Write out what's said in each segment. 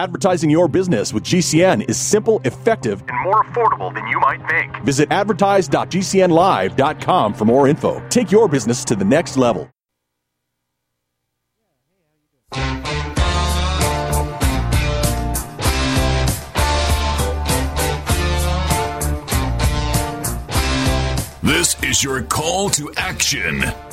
Advertising your business with GCN is simple, effective, and more affordable than you might think. Visit advertise.gcnlive.com for more info. Take your business to the next level. This is your call to action.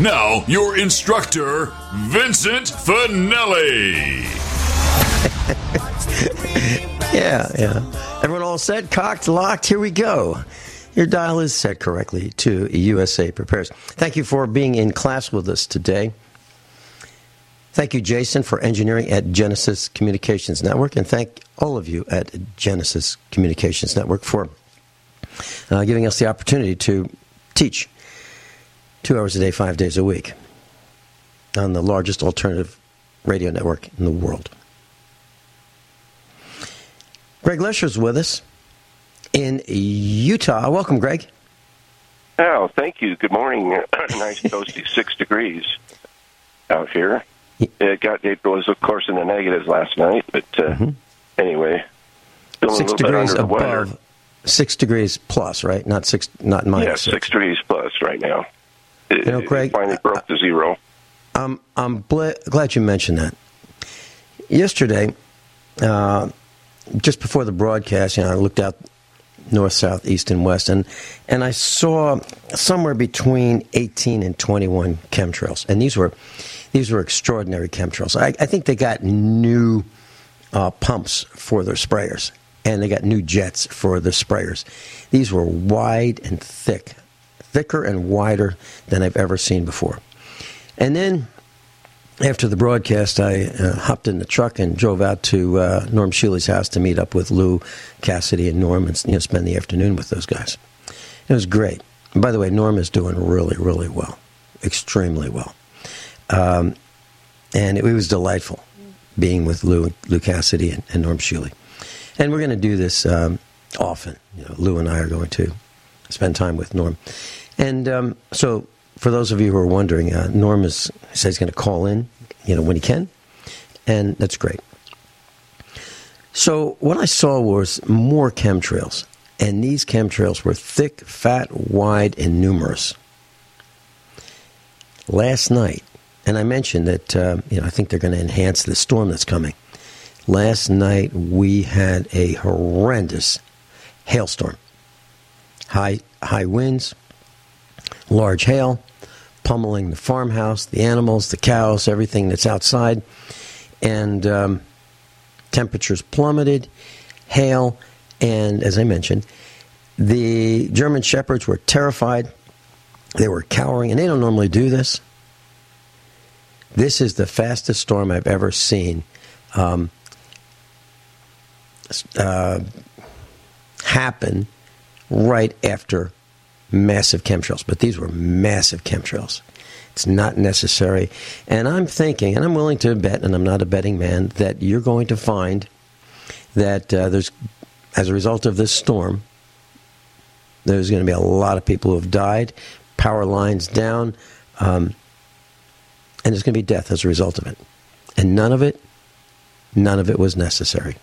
Now, your instructor, Vincent Finelli. yeah, yeah. Everyone all set, cocked, locked? Here we go. Your dial is set correctly to USA Prepares. Thank you for being in class with us today. Thank you, Jason, for engineering at Genesis Communications Network, and thank all of you at Genesis Communications Network for uh, giving us the opportunity to teach two hours a day, five days a week on the largest alternative radio network in the world. Greg Lesher's with us in Utah. Welcome, Greg. Oh, thank you. Good morning. nice toasty six degrees out here. It got it was of course in the negatives last night, but uh, mm-hmm. anyway, six degrees above, six degrees plus, right? Not six, not minus. Yeah, six, six degrees plus right now. It, you know, Greg, finally broke to zero. I'm I'm bl- glad you mentioned that. Yesterday, uh, just before the broadcast, you know, I looked out north, south, east, and west, and and I saw somewhere between 18 and 21 chemtrails, and these were these were extraordinary chemtrails. I, I think they got new uh, pumps for their sprayers, and they got new jets for the sprayers. These were wide and thick, thicker and wider than I've ever seen before. And then after the broadcast, I uh, hopped in the truck and drove out to uh, Norm Shealy's house to meet up with Lou, Cassidy, and Norm and you know, spend the afternoon with those guys. It was great. And by the way, Norm is doing really, really well, extremely well. Um, and it, it, was delightful being with Lou, Lou Cassidy and, and Norm Shealy. And we're going to do this um, often. You know, Lou and I are going to spend time with Norm. And um, so for those of you who are wondering, uh, Norm is, says he's going to call in, you know, when he can, and that's great. So what I saw was more chemtrails, and these chemtrails were thick, fat, wide, and numerous. Last night, and I mentioned that uh, you know I think they're going to enhance the storm that's coming. Last night we had a horrendous hailstorm, high high winds, large hail, pummeling the farmhouse, the animals, the cows, everything that's outside. And um, temperatures plummeted, hail, and as I mentioned, the German shepherds were terrified. They were cowering, and they don't normally do this. This is the fastest storm I've ever seen um, uh, happen right after massive chemtrails, but these were massive chemtrails. It's not necessary. And I'm thinking, and I'm willing to bet, and I'm not a betting man, that you're going to find that uh, there's, as a result of this storm, there's going to be a lot of people who have died, power lines down, um, and there's going to be death as a result of it. And none of it, none of it was necessary.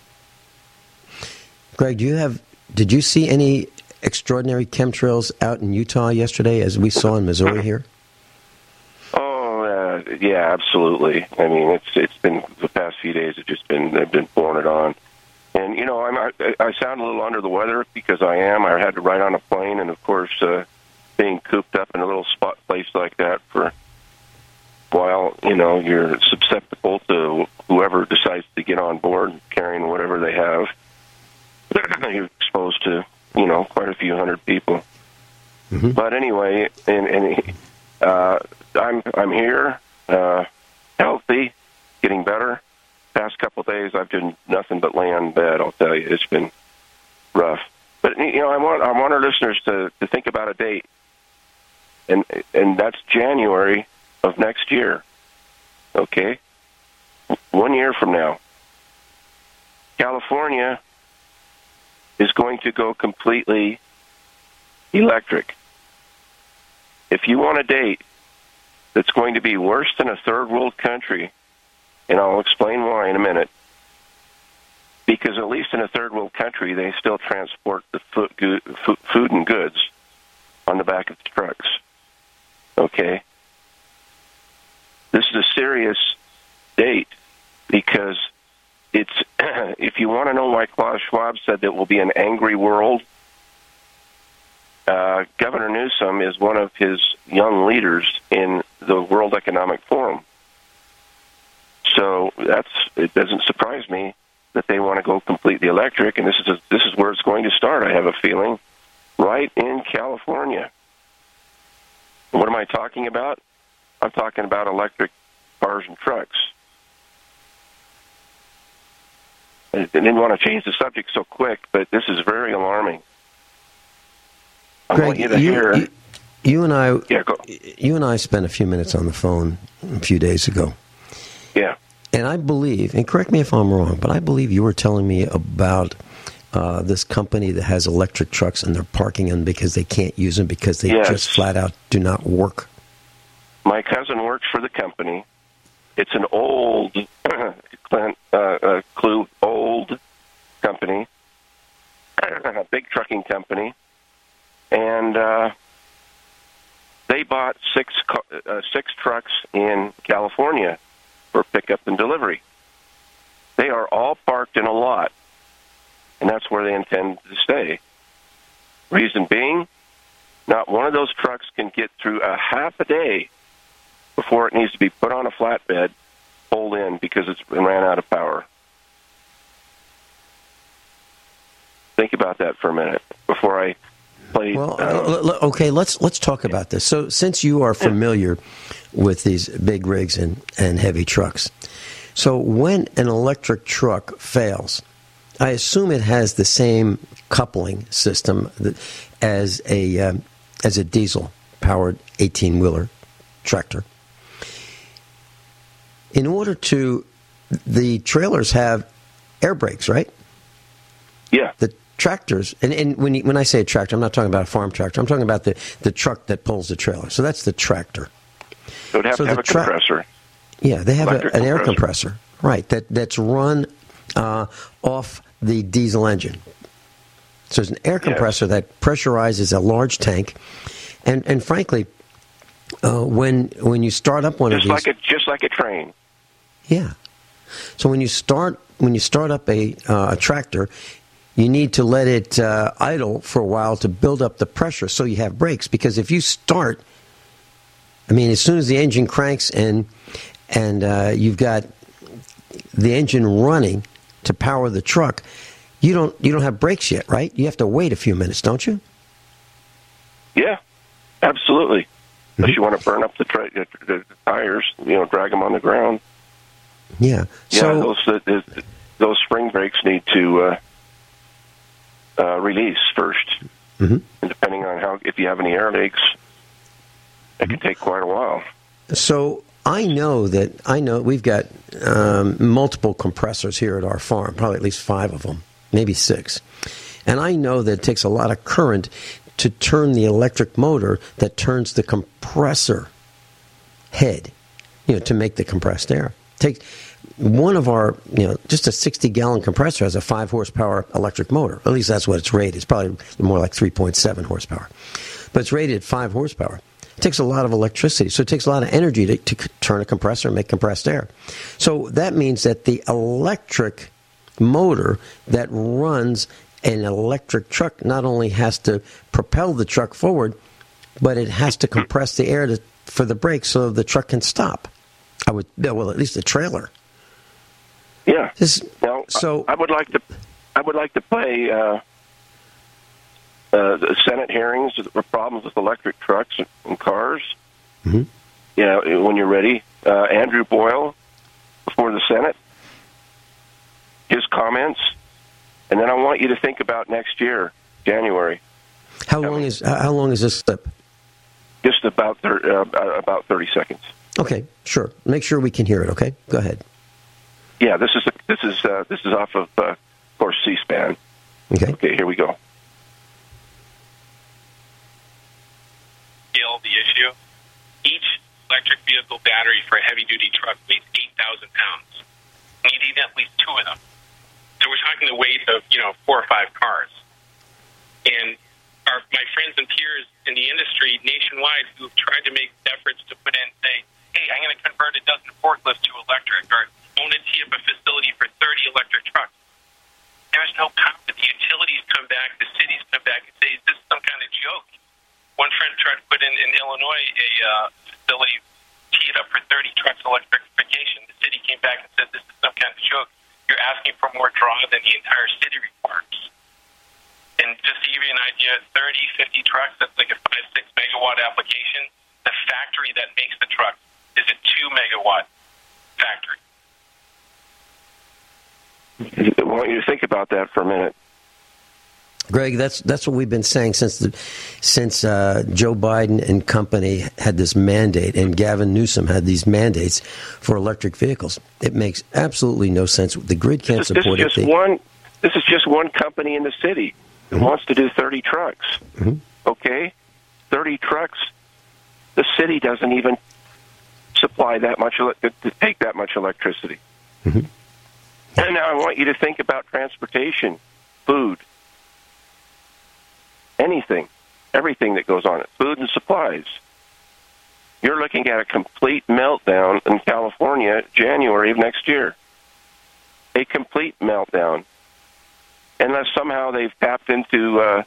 Greg, do you have? Did you see any extraordinary chemtrails out in Utah yesterday, as we saw in Missouri here? Oh, uh, yeah, absolutely. I mean, it's it's been the past few days. It's just been they've been pouring it on, and you know, I'm I, I sound a little under the weather because I am. I had to ride on a plane, and of course, uh, being cooped up in a little spot place like that for while you know you're susceptible to whoever decides to get on board carrying whatever they have you're exposed to you know, quite a few hundred people. Mm-hmm. But anyway, and, and uh, I'm I'm here, uh, healthy, getting better. Past couple of days, I've done nothing but lay on bed. I'll tell you, it's been rough. But you know, I want I want our listeners to, to think about a date, and and that's January of next year. Okay, one year from now, California is going to go completely electric. If you want a date that's going to be worse than a third world country, and I'll explain why in a minute. Because at least in a third world country, they still transport the food and goods on the back of the trucks. Okay? This is a serious date because it's if you want to know why Klaus Schwab said that will be an angry world, uh, Governor Newsom is one of his young leaders in the World Economic Forum. So that's it doesn't surprise me that they want to go completely electric, and this is a, this is where it's going to start. I have a feeling, right in California. What am I talking about? I'm talking about electric cars and trucks. I didn't want to change the subject so quick, but this is very alarming. I Greg, want you to you, hear. you, you and I, Yeah, go. you and I spent a few minutes on the phone a few days ago, Yeah. and I believe, and correct me if I'm wrong, but I believe you were telling me about uh, this company that has electric trucks and they're parking them because they can't use them because they Yes. just flat out do not work. My cousin works for the company. It's an old, Uh, uh, Clue, old company, a big trucking company, and uh, they bought six uh, six trucks in California for pickup and delivery. They are all parked in a lot, and that's where they intend to stay. Reason being, not one of those trucks can get through a half a day before it needs to be put on a flatbed, pulled in because it's ran out of power. Think about that for a minute before I play. Well, uh, l- okay, let's let's talk about this. So, since you are familiar with these big rigs and, and heavy trucks, so when an electric truck fails, I assume it has the same coupling system as a um, as a diesel powered eighteen wheeler tractor. In order to, the trailers have air brakes, right? yeah, the tractors, and, and when you, when I say a tractor, I'm not talking about a farm tractor. I'm talking about the, the truck that pulls the trailer. So that's the tractor. it would have so to have a tra- compressor. Yeah, they have a, an air compressor. compressor, right? That that's run uh, off the diesel engine. So there's an air compressor that pressurizes a large tank, and and frankly, uh, when when you start up one Just of these, like a just like a train. yeah. So when you start when you start up a, uh, a tractor, you need to let it uh, idle for a while to build up the pressure so you have brakes. Because if you start, I mean, as soon as the engine cranks and and uh, you've got the engine running to power the truck, you don't you don't have brakes yet, right? You have to wait a few minutes, don't you? Yeah, absolutely. Unless Mm-hmm. you want to burn up the, tra- the, the tires, you know, drag them on the ground. Yeah. Yeah, So those the, the, those spring brakes need to uh, uh, release 1st Mhm. and depending on how if you have any air leaks, it Mm-hmm. can take quite a while. So I know that I know we've got um, multiple compressors here at our farm, probably at least five of them, maybe six. And I know that it takes a lot of current to turn the electric motor that turns the compressor head, you know, to make the compressed air. Take one of our, you know, just a 60 gallon compressor has a five horsepower electric motor. At least that's what it's rated. It's probably more like 3.7 horsepower. But it's rated at five horsepower. It takes a lot of electricity, so it takes a lot of energy to, to turn a compressor and make compressed air. So that means that the electric motor that runs an electric truck not only has to propel the truck forward, but it has to compress the air to, for the brakes so the truck can stop. I would, well, at least the trailer. Yeah. This, Now, so I would like to, I would like to play uh, uh, the Senate hearings the problems with electric trucks and, cars. Mhm. Yeah, when you're ready, uh, Andrew Boyle before the Senate, his comments, and then I want you to think about next year, January. How long is how long is this clip? Just about thir- uh, about thirty seconds. Okay, sure. Make sure we can hear it. Okay, go ahead. Yeah, this is this is uh, this is off of, uh, of course, C-SPAN. Okay. Okay, here we go. Scale the issue. Each electric vehicle battery for a heavy-duty truck weighs 8,000 pounds. You need at least two of them. So we're talking the weight of you know four or five cars. And our my friends and peers in the industry nationwide who've tried to make efforts to put in say, hey, I'm going to convert a dozen forklifts to electric, or I want tee up a facility for 30 electric trucks. There's no power. The utilities come back, the cities come back and say, is this some kind of joke? One friend tried to put in in Illinois a uh, facility teed up for 30 trucks electrification. The city came back and said, this is some kind of joke. You're asking for more draw than the entire city requires. And just to give you an idea, 30, 50 trucks, that's like a 5, 6 megawatt application. The factory that makes the truck is a 2 megawatt factory. I want you to think about that for a minute. Greg, that's that's what we've been saying since the, since uh, Joe Biden and company had this mandate, and Gavin Newsom had these mandates for electric vehicles. It makes absolutely no sense. The grid can't This, is- this support is it. just The- one. This is just one company in the city that wants to do 30 trucks. Mhm. Okay, 30 trucks. The city doesn't even supply that much ele- to take that much electricity. Mhm. And now I want you to think about transportation, food, anything, everything that goes on it, food and supplies. You're looking at a complete meltdown in California, January of next year. A complete meltdown, unless somehow they've tapped into uh,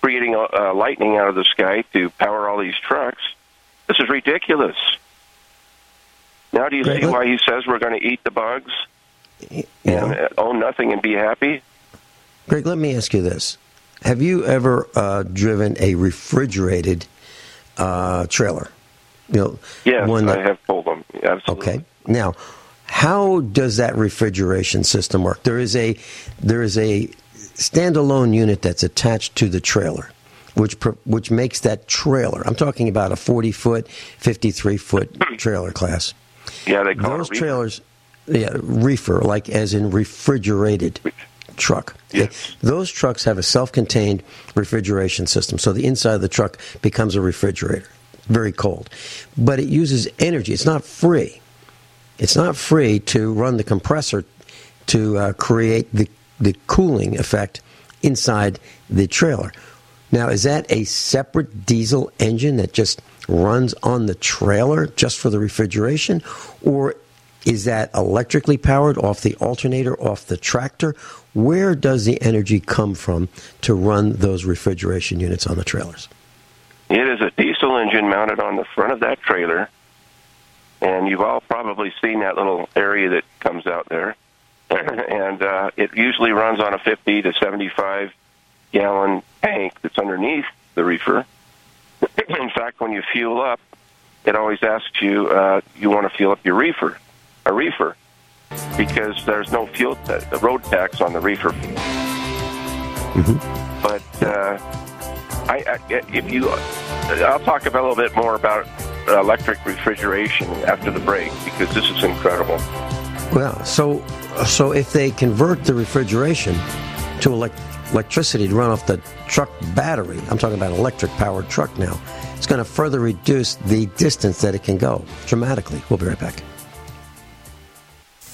creating uh, uh, lightning out of the sky to power all these trucks. This is ridiculous. Now, do you see why he says we're going to eat the bugs you and uh, own nothing and be happy? Greg, let me ask you this: Have you ever uh, driven a refrigerated uh, trailer? You know, Yes, one that I have pulled them. Absolutely. Okay. Now, how does that refrigeration system work? There is a there is a standalone unit that's attached to the trailer, which which makes that trailer. I'm talking about a 40 foot, 53 foot trailer class. Yeah, they call Those trailers, yeah, reefer, like as in refrigerated truck. Yes. Those trucks have a self-contained refrigeration system, so the inside of the truck becomes a refrigerator, very cold. But it uses energy. It's not free. It's not free to run the compressor to uh, create the the cooling effect inside the trailer. Now, is that a separate diesel engine that just runs on the trailer just for the refrigeration, or is that electrically powered off the alternator, off the tractor? Where does the energy come from to run those refrigeration units on the trailers? It is a diesel engine mounted on the front of that trailer, and you've all probably seen that little area that comes out there. and uh, it usually runs on a 50 to 75 gallon tank that's underneath the reefer. In fact, when you fuel up, it always asks you, uh, you want to fuel up your reefer, a reefer, because there's no fuel, ta- the road tax on the reefer. But uh, I, I, if you, I'll talk a little bit more about electric refrigeration after the break because this is incredible. Well, so so if they convert the refrigeration to elect- electricity to run off the truck battery, I'm talking about an electric powered truck now, it's going to further reduce the distance that it can go dramatically. We'll be right back.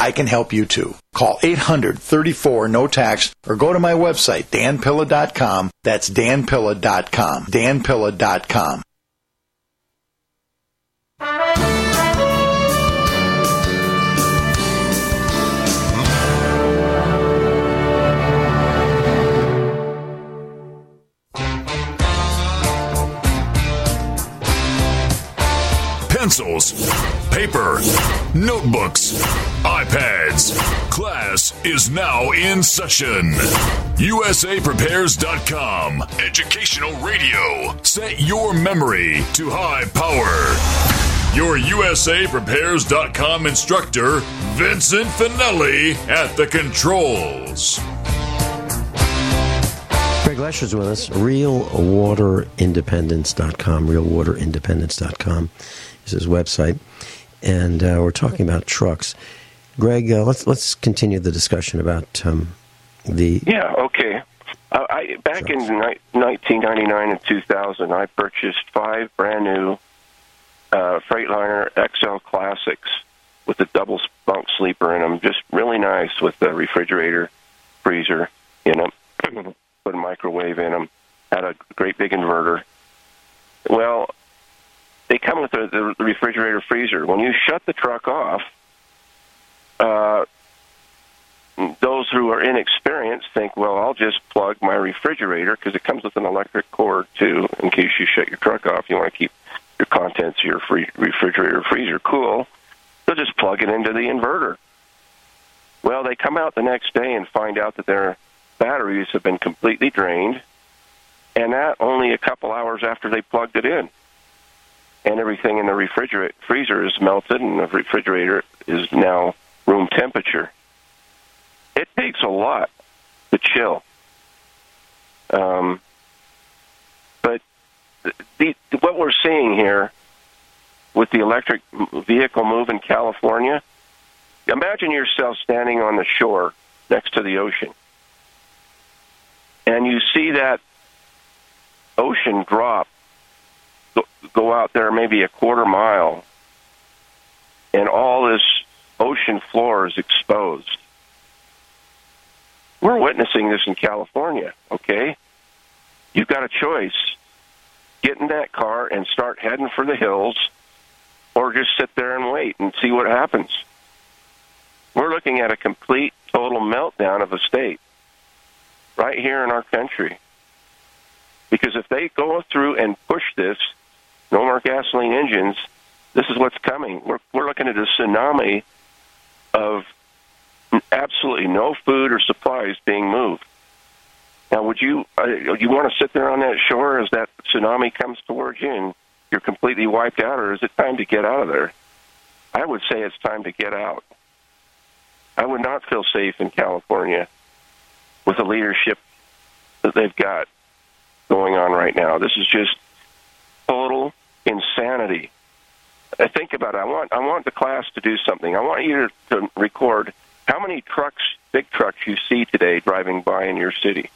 I can help you too. Call 834 no tax or go to my website danpilla.com. That's danpilla.com. danpilla.com. pencils, paper, notebooks, iPads. Class is now in session. USAPrepares.com. Educational radio. Set your memory to high power. Your USAPrepares.com instructor, Vincent Finelli, at the controls. Greg Lesher's with us. RealWaterIndependence.com. RealWaterIndependence.com is his website, and uh, we're talking about trucks. Greg, uh, let's let's continue the discussion about um, the. Yeah. Okay. Uh, I, back trucks. in ni- 1999 and 2000, I purchased five brand new uh, Freightliner XL Classics with a double bunk sleeper in them. Just really nice with the refrigerator, freezer in them. Put a microwave in them. Had a great big inverter. Well, they come with the, the refrigerator freezer. When you shut the truck off, uh, those who are inexperienced think, well, I'll just plug my refrigerator because it comes with an electric cord too. In case you shut your truck off, you want to keep your contents of your free refrigerator freezer cool. They'll just plug it into the inverter. Well, they come out the next day and find out that their batteries have been completely drained, and that only a couple hours after they plugged it in and everything in the refrigerator freezer is melted, and the refrigerator is now room temperature. It takes a lot to chill. Um, but the, what we're seeing here with the electric vehicle move in California, imagine yourself standing on the shore next to the ocean, and you see that ocean drop go out there maybe a quarter mile, and all this ocean floor is exposed. We're witnessing this in California, okay? You've got a choice. get in that car and start heading for the hills or just sit there and wait and see what happens. We're looking at a complete, total meltdown of a state right here in our country. Because if they go through and push this, no more gasoline engines, this is what's coming. We're, we're looking at a tsunami of absolutely no food or supplies being moved. Now, would you uh, you want to sit there on that shore as that tsunami comes towards you and you're completely wiped out, or is it time to get out of there? I would say it's time to get out. I would not feel safe in California with the leadership that they've got going on right now. This is just total insanity. Think about it. I want I want the class to do something. I want you to, to record how many trucks, big trucks, you see today driving by in your city.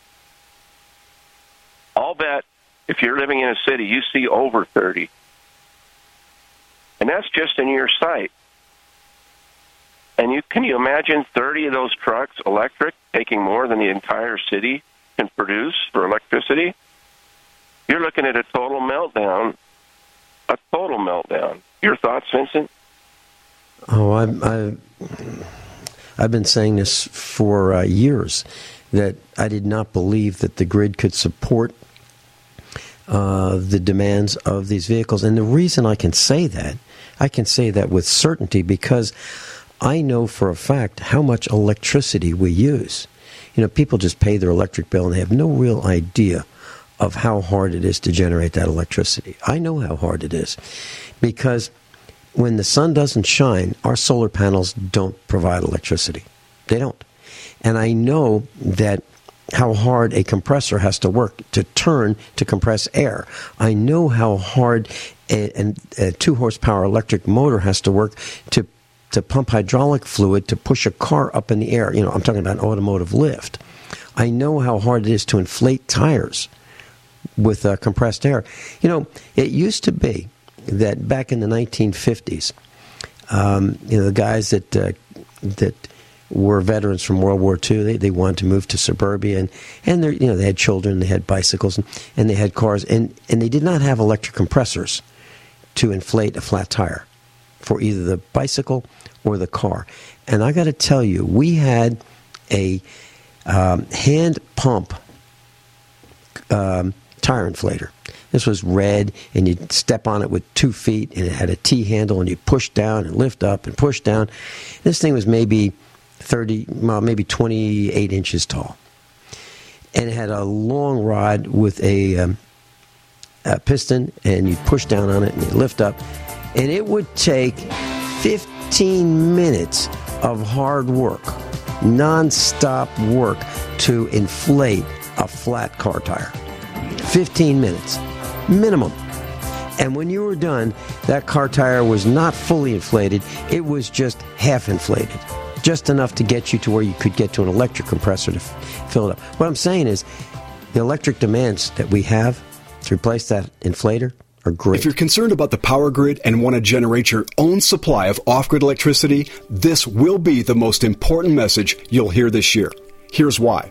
I'll bet if you're living in a city, you see over 30. And that's just in your sight. And you can you imagine 30 of those trucks electric taking more than the entire city can produce for electricity? You're looking at a total meltdown. A total meltdown. Your thoughts, Vincent? Oh, I, I, I've been saying this for uh, years that I did not believe that the grid could support uh, the demands of these vehicles. And the reason I can say that, I can say that with certainty because I know for a fact how much electricity we use. You know, people just pay their electric bill and they have no real idea of how hard it is to generate that electricity. I know how hard it is because when the sun doesn't shine, our solar panels don't provide electricity. They don't. And I know that how hard a compressor has to work to turn to compress air. I know how hard a, a, two horsepower electric motor has to work to to pump hydraulic fluid to push a car up in the air. You know, I'm talking about an automotive lift. I know how hard it is to inflate tires with uh, compressed air. You know, it used to be that back in the 1950s, um, you know, the guys that uh, that were veterans from World War II. They, they wanted to move to suburbia, and and they you know they had children, they had bicycles, and, and they had cars, and and they did not have electric compressors to inflate a flat tire for either the bicycle or the car. And I got to tell you, we had a um, hand pump um, tire inflator. This was red, and you'd step on it with two feet, and it had a T handle, and you push down and lift up and push down. This thing was maybe 30, well, maybe 28 inches tall. And it had a long rod with a, um, a piston, and you push down on it and you lift up. And it would take 15 minutes of hard work, non-stop work, to inflate a flat car tire. 15 minutes, minimum. And when you were done, that car tire was not fully inflated, it was just half inflated just enough to get you to where you could get to an electric compressor to f- fill it up. What I'm saying is the electric demands that we have to replace that inflator are great. If you're concerned about the power grid and want to generate your own supply of off grid electricity, this will be the most important message you'll hear this year. Here's why.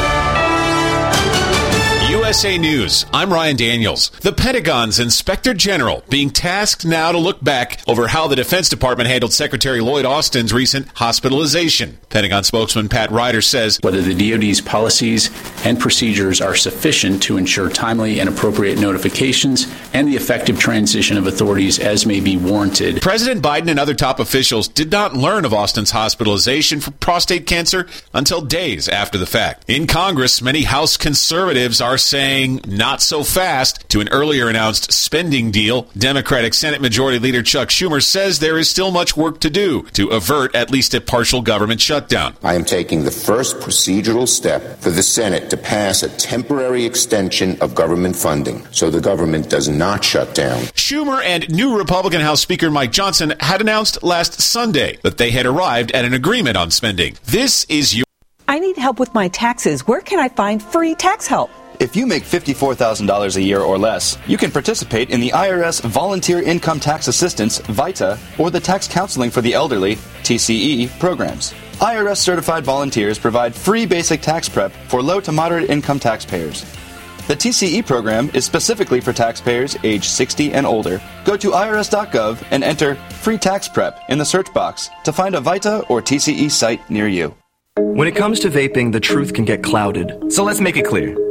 USA News. I'm Ryan Daniels. The Pentagon's Inspector General being tasked now to look back over how the Defense Department handled Secretary Lloyd Austin's recent hospitalization. Pentagon spokesman Pat Ryder says whether the DoD's policies and procedures are sufficient to ensure timely and appropriate notifications and the effective transition of authorities as may be warranted. President Biden and other top officials did not learn of Austin's hospitalization for prostate cancer until days after the fact. In Congress, many House conservatives are saying not so fast to an earlier announced spending deal. Democratic Senate Majority Leader Chuck Schumer says there is still much work to do to avert at least a partial government shutdown. I am taking the first procedural step for the Senate to pass a temporary extension of government funding so the government does not shut down. Schumer and new Republican House Speaker Mike Johnson had announced last Sunday that they had arrived at an agreement on spending. This is your I need help with my taxes. Where can I find free tax help? If you make $54,000 a year or less, you can participate in the IRS Volunteer Income Tax Assistance, VITA, or the Tax Counseling for the Elderly, TCE, programs. IRS certified volunteers provide free basic tax prep for low to moderate income taxpayers. The TCE program is specifically for taxpayers age 60 and older. Go to irs.gov and enter free tax prep in the search box to find a VITA or TCE site near you. When it comes to vaping, the truth can get clouded. So let's make it clear.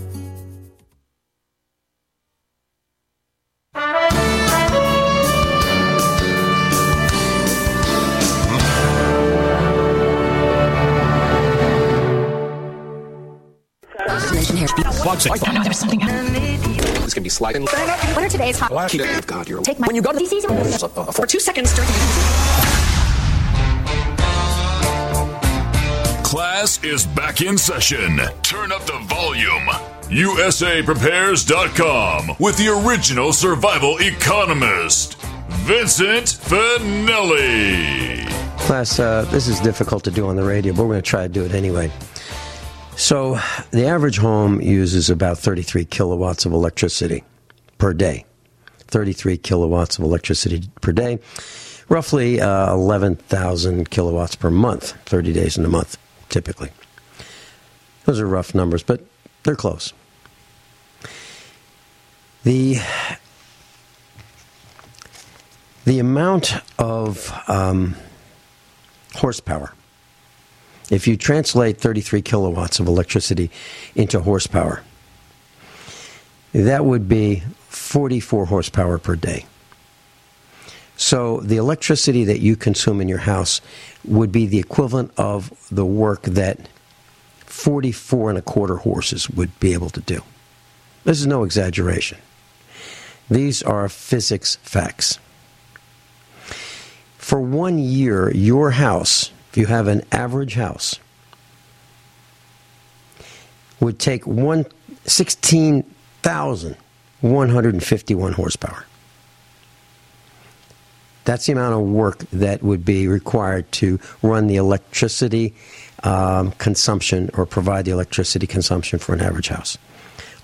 There's something. It's gonna be sliding. What are today's hot? God, you're. Take my. When you go to the DC's for two seconds during. Class is back in session. Turn up the volume. USAPrepares.com with the original survival economist, Vincent Finelli. Class, uh, this is difficult to do on the radio, but we're going to try to do it anyway. So, the average home uses about 33 kilowatts of electricity per day. 33 kilowatts of electricity per day, roughly uh, 11,000 kilowatts per month, 30 days in a month, typically. Those are rough numbers, but they're close. The The amount of um, horsepower, if you translate 33 kilowatts of electricity into horsepower, that would be 44 horsepower per day. So the electricity that you consume in your house would be the equivalent of the work that 44 and a quarter horses would be able to do. This is no exaggeration. These are physics facts. For one year, your house, if you have an average house, would take one, 16,151 horsepower. That's the amount of work that would be required to run the electricity um, consumption or provide the electricity consumption for an average house.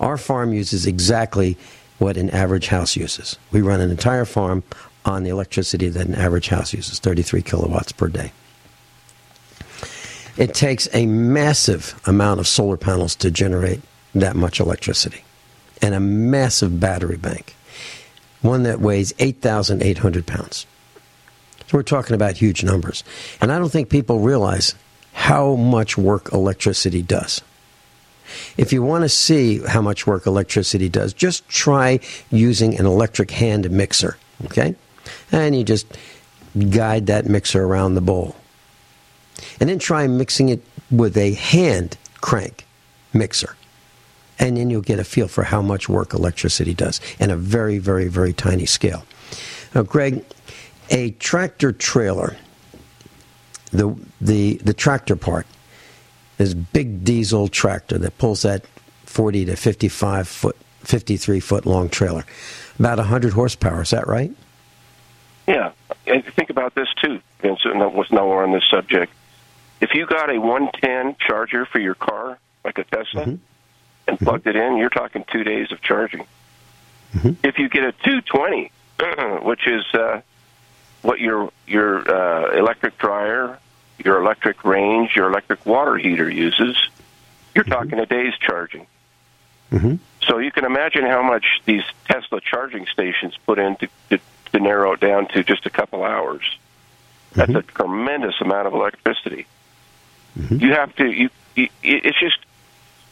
Our farm uses exactly what an average house uses. We run an entire farm on the electricity that an average house uses 33 kilowatts per day. It takes a massive amount of solar panels to generate that much electricity and a massive battery bank, one that weighs 8,800 pounds. So we're talking about huge numbers. And I don't think people realize how much work electricity does. If you want to see how much work electricity does, just try using an electric hand mixer, okay? And you just guide that mixer around the bowl. And then try mixing it with a hand crank mixer. And then you'll get a feel for how much work electricity does in a very, very, very tiny scale. Now, Greg, a tractor trailer, the, the, the tractor part, this big diesel tractor that pulls that 40 to 55 foot, 53 foot long trailer, about 100 horsepower. Is that right? Yeah. And think about this too, Vincent, and was nowhere on this subject. If you got a 110 charger for your car, like a Tesla, mm-hmm. and plugged mm-hmm. it in, you're talking two days of charging. Mm-hmm. If you get a 220, which is uh, what your your uh, electric dryer, your electric range, your electric water heater uses, you're mm-hmm. talking a day's charging. Mm-hmm. So you can imagine how much these Tesla charging stations put in to, to, to narrow it down to just a couple hours. That's mm-hmm. a tremendous amount of electricity. Mm-hmm. You have to. You, you, it just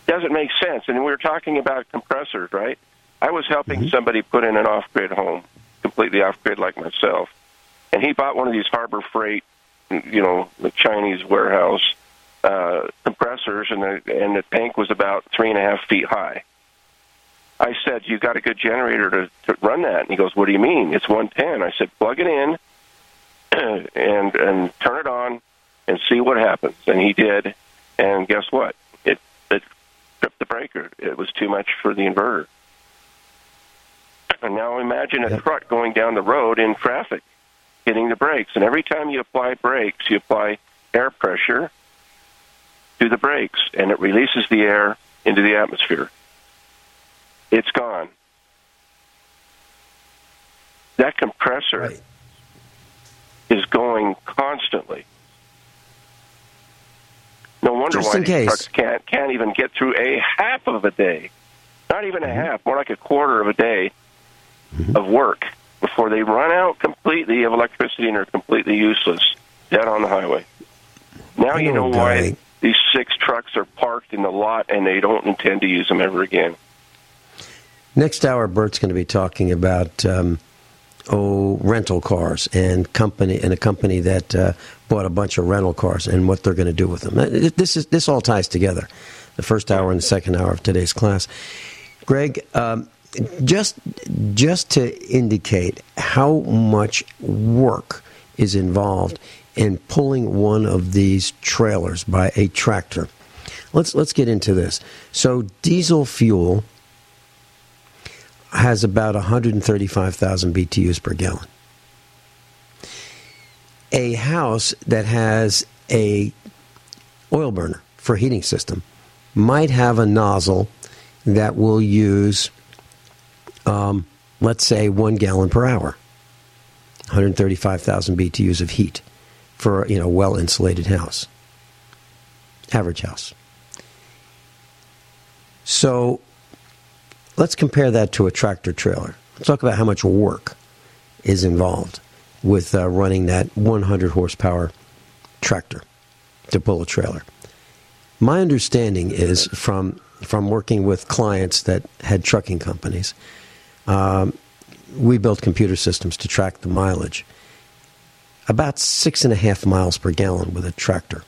doesn't make sense. And we were talking about compressors, right? I was helping Mm-hmm. somebody put in an off-grid home, completely off-grid like myself, and he bought one of these Harbor Freight, you know, the Chinese warehouse uh, compressors, and the and the tank was about three and a half feet high. I said, "You got a good generator to, to run that?" And he goes, "What do you mean? It's 110." I said, "Plug it in and and turn it on and see what happens." And he did, and guess what? It it tripped the breaker. It was too much for the inverter. And now imagine a truck going down the road in traffic, hitting the brakes, and every time you apply brakes, you apply air pressure to the brakes, and it releases the air into the atmosphere. It's gone. That compressor Right. is going constantly. No wonder Just why these case. trucks can't can't even get through a half of a day. Not even a half, more like a quarter of a day of work before they run out completely of electricity and are completely useless dead on the highway. Now you know why these six trucks are parked in the lot and they don't intend to use them ever again. Next hour, Bert's going to be talking about um, oh rental cars and company and a company that uh, bought a bunch of rental cars and what they're going to do with them. This is this all ties together. The first hour and the second hour of today's class. Greg, um, just just to indicate how much work is involved in pulling one of these trailers by a tractor. Let's let's get into this. So diesel fuel has about 135,000 BTUs per gallon. A house that has a oil burner for heating system might have a nozzle that will use, um, let's say, one gallon per hour. 135,000 BTUs of heat for you know well insulated house, average house. So let's compare that to a tractor trailer. Let's talk about how much work is involved. With uh, running that 100 horsepower tractor to pull a trailer. My understanding is from from working with clients that had trucking companies, um, we built computer systems to track the mileage. About six and a half miles per gallon with a tractor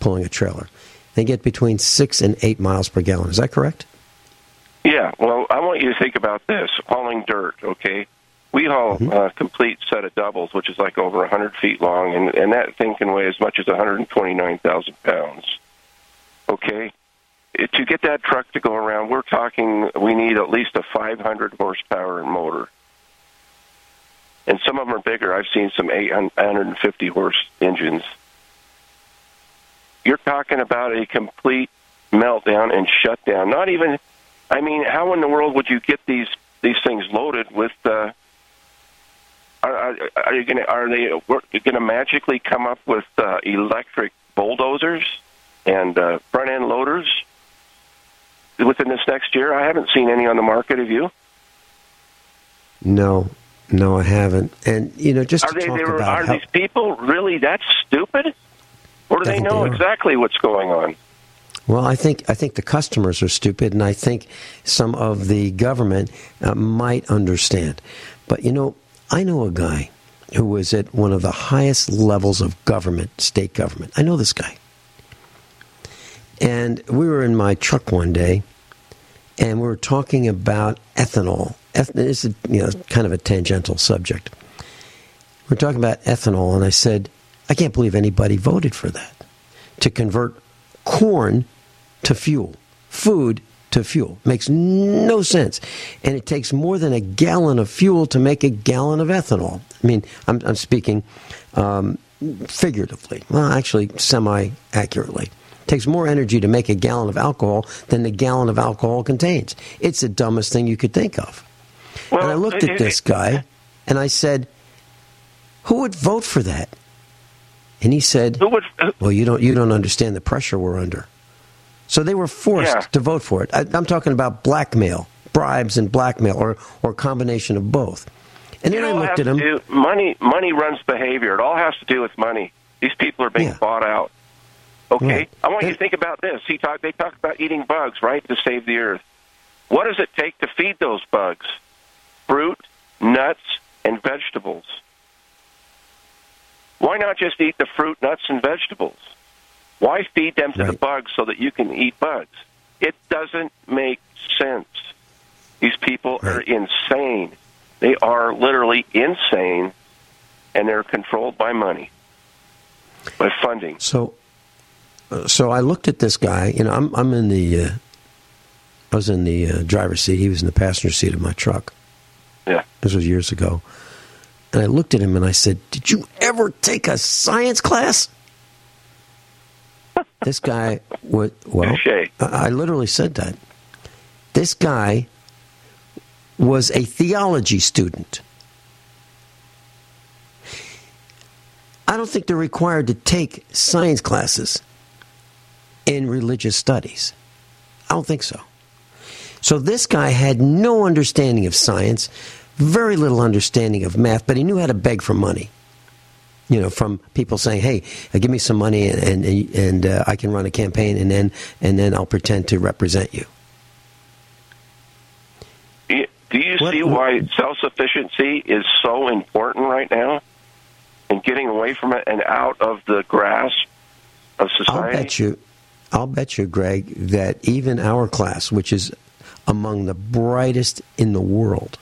pulling a trailer. They get between six and eight miles per gallon. Is that correct? Yeah, well, I want you to think about this hauling dirt, okay? We haul Mm-hmm. a complete set of doubles, which is like over 100 feet long, and, and that thing can weigh as much as 129,000 pounds. Okay? To get that truck to go around, we're talking we need at least a 500 horsepower motor. And some of them are bigger. I've seen some 850 horse engines. You're talking about a complete meltdown and shutdown. Not even, I mean, how in the world would you get these these things loaded with? Uh, are, are, are you going to are they going to magically come up with uh, electric bulldozers and uh, front end loaders within this next year? I haven't seen any on the market. Have you? No, no, I haven't. And you know, just Are to they? they were, are how, these people really that stupid, or do they know they exactly what's going on? Well, I think I think the customers are stupid, and I think some of the government uh, might understand. But you know, I know a guy who was at one of the highest levels of government, state government. I know this guy, and we were in my truck one day, and we were talking about ethanol. Eth- It's a, you know kind of a tangential subject. We're talking about ethanol, and I said, I can't believe anybody voted for that to convert corn to fuel, food to fuel. Makes no sense. And it takes more than a gallon of fuel to make a gallon of ethanol. I mean, I'm, I'm speaking um, figuratively, well, actually, semi accurately. Takes more energy to make a gallon of alcohol than the gallon of alcohol contains. It's the dumbest thing you could think of. and I looked at this guy and I said, Who would vote for that? And he said, "Well, you don't you don't understand the pressure we're under." So they were forced Yeah. to vote for it. I, I'm talking about blackmail, bribes, and blackmail, or or a combination of both. And then I looked at him. to do- money, money runs behavior. It all has to do with money. These people are being bought out. Okay, Right. I want you to think about this. He talk, they talk about eating bugs, right, to save the earth. What does it take to feed those bugs? Fruit, nuts, and vegetables. Why not just eat the fruit, nuts, and vegetables? Why feed them to the bugs so that you can eat bugs? It doesn't make sense. These people are insane. They are literally insane, and they're controlled by money, by funding. So, uh, so I looked at this guy. You know, I'm I'm in the, uh, I was in the uh, driver's seat. He was in the passenger seat of my truck. Yeah. This was years ago. And I looked at him and I said, "Did you ever take a science class?" This guy would well. I, I literally said that. This guy was a theology student. I don't think they're required to take science classes in religious studies. I don't think so. So this guy had no understanding of science, very little understanding of math, but he knew how to beg for money. You know, from people saying, "Hey, uh, give me some money, and and, and uh, I can run a campaign, and then and then I'll pretend to represent you." Do you see why self sufficiency is so important right now? And getting away from it and out of the grasp of society? I'll bet you, I'll bet you, Greg, that even our class, which is among the brightest in the world,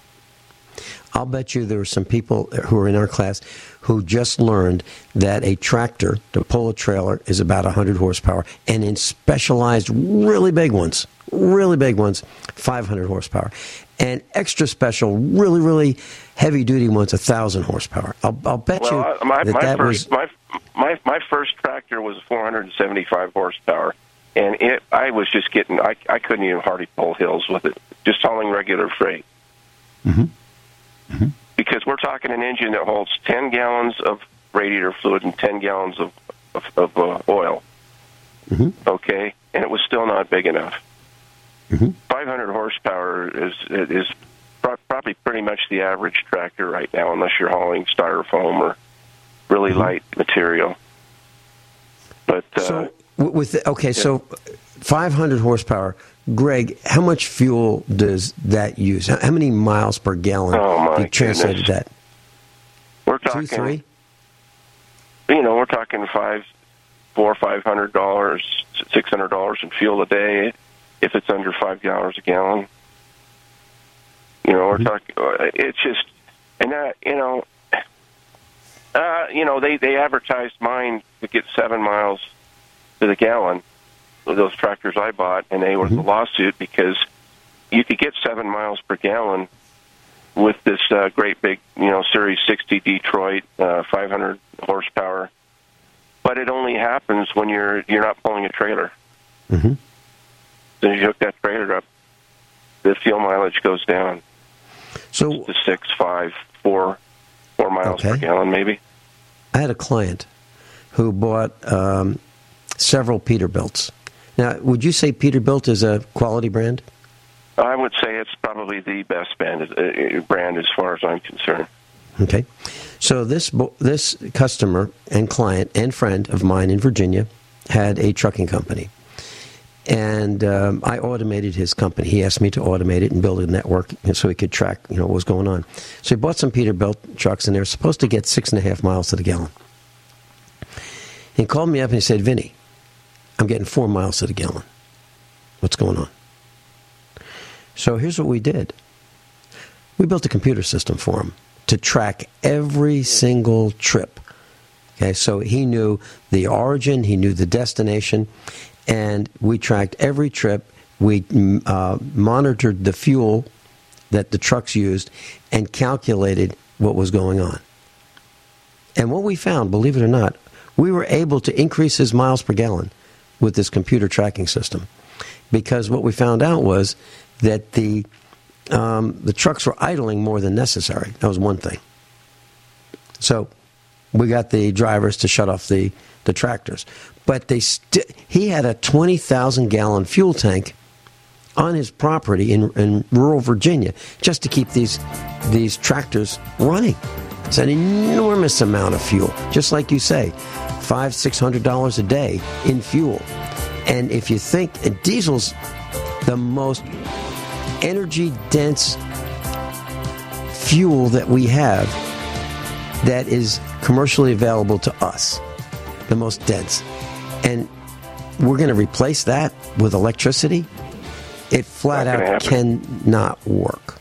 I'll bet you there are some people who are in our class who just learned that a tractor to pull a trailer is about 100 horsepower, and in specialized, really big ones, really big ones, 500 horsepower, and extra special, really, really heavy duty ones, 1,000 horsepower. I'll, I'll bet well, you I- my, that my that first was. my, my my first tractor was 475 horsepower, and it I was just getting I I couldn't even hardly pull hills with it, just hauling regular freight. Mm-hmm. Because we're talking an engine that holds 10 gallons of radiator fluid and 10 gallons of of, of uh, oil. Mm-hmm. Okay, and it was still not big enough. 500 horsepower is is pro- pro- probably pretty much the average tractor right now, unless you're hauling styrofoam or really light material. But uh, So with the, okay, so 500 horsepower. Greg, how much fuel does that use? How, many miles per gallon Oh, my you translated goodness. that? we're talking, Two, three. you know, we're talking five, four, five hundred dollars, six hundred dollars in fuel a day if it's under five dollars a gallon. You know, we're talking. uh, It's just, and that you know, uh, you know, they they advertised mine to get seven miles to the gallon. Those tractors I bought, and they were the lawsuit because you could get seven miles per gallon with this uh, great big, you know, Series 60 Detroit, uh, 500 horsepower. But it only happens when you're you're not pulling a trailer. Mm-hmm. Then you hook that trailer up, the fuel mileage goes down. So to six, five, four, four miles per gallon, maybe. I had a client who bought um, several Peterbilts. Now, would you say Peterbilt is a quality brand? I would say it's probably the best band, uh, brand as far as I'm concerned. Okay. So this this customer and client and friend of mine in Virginia had a trucking company, and um, I automated his company. He asked me to automate it and build a network so he could track you know what was going on. So he bought some Peterbilt trucks, and they were supposed to get six and a half miles to the gallon. He called me up and he said, "Vinny, I'm getting four miles to the gallon. What's going on?" So here's what we did. We built a computer system for him to track every single trip. Okay, so he knew the origin, he knew the destination, and we tracked every trip. We mm, uh, monitored the fuel that the trucks used and calculated what was going on. And what we found, believe it or not, we were able to increase his miles per gallon with this computer tracking system. Because what we found out was that the um, the trucks were idling more than necessary. That was one thing. So we got the drivers to shut off the, the tractors. But they st- he had a 20,000 gallon fuel tank on his property in, in rural Virginia just to keep these, these tractors running. It's an enormous amount of fuel, just like you say, five, six hundred dollars a day in fuel. And if you think, and diesel's the most energy dense fuel that we have that is commercially available to us, the most dense. And we're going to replace that with electricity? It flat out happen. cannot work.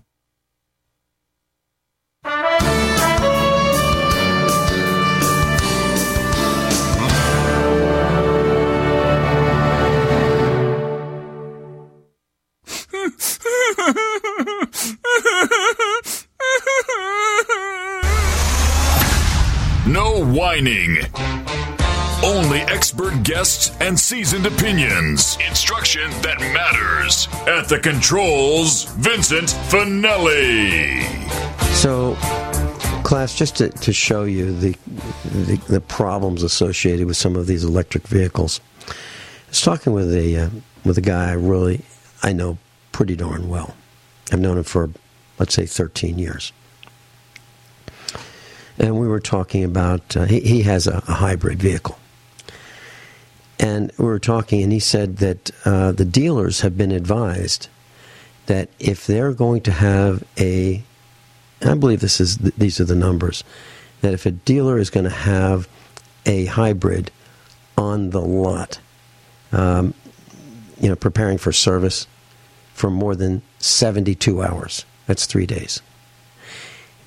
No whining. Only expert guests and seasoned opinions. Instruction that matters. At the controls, Vincent Finelli. So, class, just to, to show you the, the, the problems associated with some of these electric vehicles, I was talking with a uh, with a guy I really I know pretty darn well. I've known him for let's say 13 years, and we were talking about uh, he, he has a, a hybrid vehicle. And we were talking, and he said that uh, the dealers have been advised that if they're going to have a I believe this is these are the numbers that if a dealer is going to have a hybrid on the lot, um, you know, preparing for service for more than 72 hours, that's three days.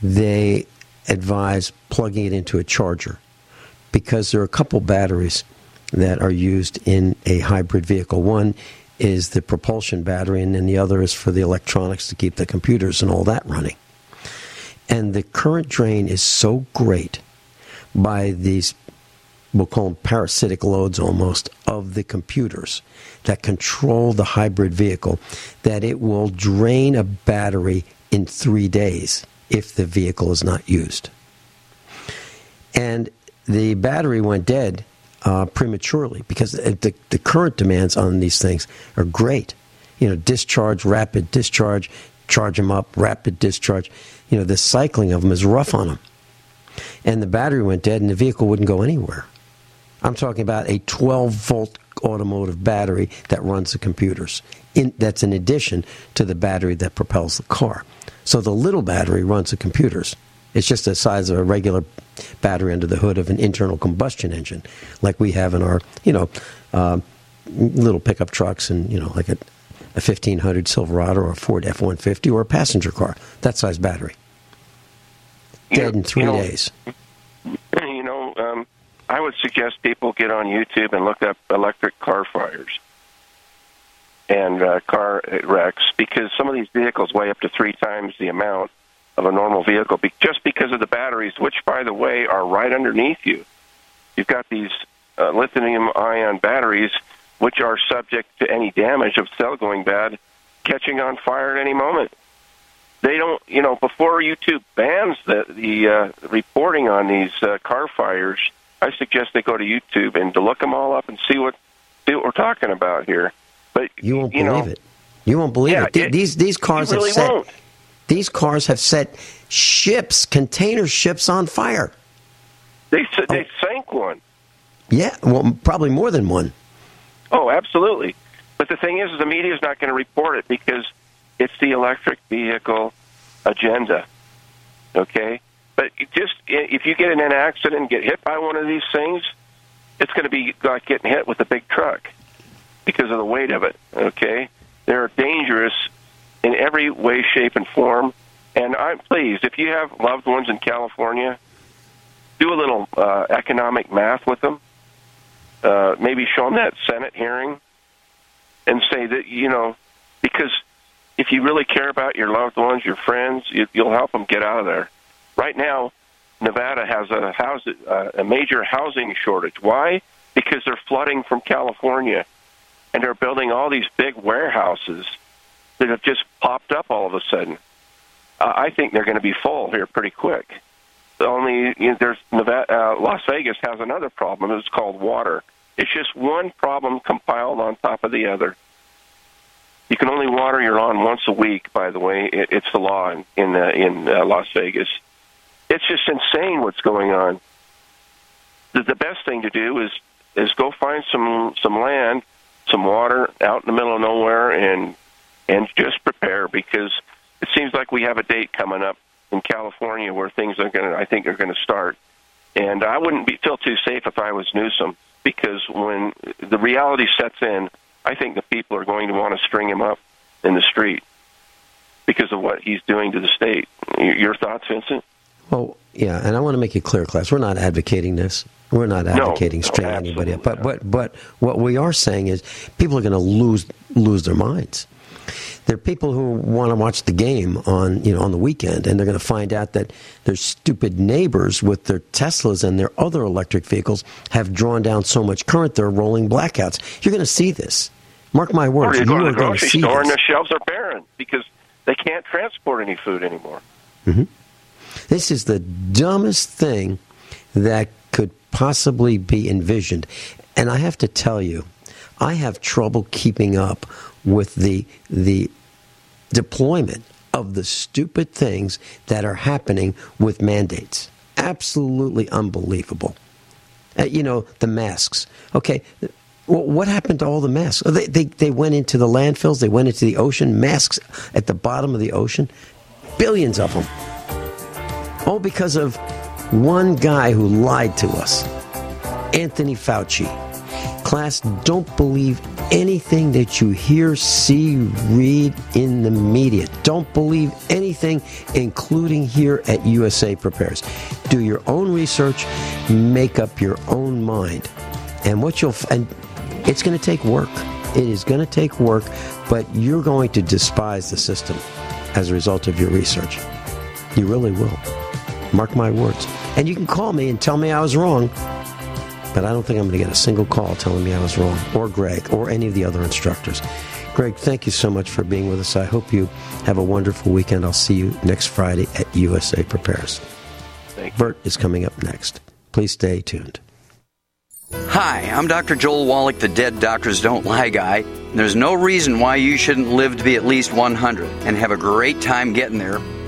They advise plugging it into a charger because there are a couple batteries that are used in a hybrid vehicle. One is the propulsion battery, and then the other is for the electronics to keep the computers and all that running. And the current drain is so great by these, we'll call them parasitic loads almost, of the computers that control the hybrid vehicle that it will drain a battery in three days if the vehicle is not used. And the battery went dead uh, prematurely because the, the current demands on these things are great. You know, discharge, rapid discharge, charge them up, rapid discharge. You know, the cycling of them is rough on them. And the battery went dead and the vehicle wouldn't go anywhere. I'm talking about a 12 volt automotive battery that runs the computers. In, that's in addition to the battery that propels the car. So the little battery runs the computers. It's just the size of a regular battery under the hood of an internal combustion engine, like we have in our, you know, uh, little pickup trucks and, you know, like a, a 1500 Silverado or a Ford F 150 or a passenger car. That size battery. Dead in three you know, days. You know, um, I would suggest people get on YouTube and look up electric car fires and uh, car wrecks because some of these vehicles weigh up to three times the amount of a normal vehicle be- just because of the batteries, which, by the way, are right underneath you. You've got these uh, lithium ion batteries which are subject to any damage of cell going bad catching on fire at any moment. They don't, you know, before YouTube bans the the uh, reporting on these uh, car fires, I suggest they go to YouTube and to look them all up and see what see what we're talking about here. But You won't you believe know, it. You won't believe Yeah, it. It- These these cars really have set won't. these cars have set ships, container ships on fire. They they oh. sank one. Yeah, well, probably more than one. Oh, absolutely. But the thing is, is the media is not going to report it because it's the electric vehicle agenda. Okay, but just if you get in an accident and get hit by one of these things, it's going to be like getting hit with a big truck because of the weight of it. Okay, they're dangerous in every way, shape, and form. And I'm pleased if you have loved ones in California, do a little uh, economic math with them. Uh, maybe show them that Senate hearing and say that you know because if you really care about your loved ones, your friends, you, you'll help them get out of there. Right now, Nevada has a house uh, a major housing shortage. Why? Because they're flooding from California, and they're building all these big warehouses that have just popped up all of a sudden. Uh, I think they're going to be full here pretty quick. The only you know, there's Nevada, uh, Las Vegas has another problem. It's called water. It's just one problem compiled on top of the other. You can only water your lawn once a week. By the way, it, it's the law in in, uh, in uh, Las Vegas. It's just insane what's going on. The, the best thing to do is is go find some some land, some water out in the middle of nowhere, and and just prepare because it seems like we have a date coming up in California where things are going to I think are going to start. And I wouldn't be, feel too safe if I was Newsom because when the reality sets in, I think the people are going to want to string him up in the street because of what he's doing to the state. Your your thoughts, Vincent? Well, yeah, and I want to make it clear, class. We're not advocating this. We're not advocating no, stringing anybody up. But but but what we are saying is people are going to lose lose their minds. There are people who want to watch the game on you know on the weekend, and they're going to find out that their stupid neighbors with their Teslas and their other electric vehicles have drawn down so much current they're rolling blackouts. You're going to see this. Mark my Or words. you go to are the going grocery see store and this. the shelves are barren because they can't transport any food anymore. hmm This is the dumbest thing that could possibly be envisioned. And I have to tell you, I have trouble keeping up with the the deployment of the stupid things that are happening with mandates. Absolutely unbelievable. Uh, you know, the masks. Okay, well, what happened to all the masks? Oh, They, they, they went into the landfills, they went into the ocean, masks at the bottom of the ocean, billions of them. All because of one guy who lied to us, Anthony Fauci. Class, don't believe anything that you hear, see, read in the media. Don't believe anything, including here at USA Prepares. Do your own research, make up your own mind. And what you'll, and it's going to take work. It is going to take work, but you're going to despise the system as a result of your research. You really will. Mark my words. And you can call me and tell me I was wrong, but I don't think I'm going to get a single call telling me I was wrong, or Greg, or any of the other instructors. Greg, thank you so much for being with us. I hope you have a wonderful weekend. I'll see you next Friday at USA Prepares. Vert is coming up next. Please stay tuned. Hi, I'm Dr. Joel Wallach, the Dead Doctors Don't Lie guy. There's no reason why you shouldn't live to be at least 100 and have a great time getting there.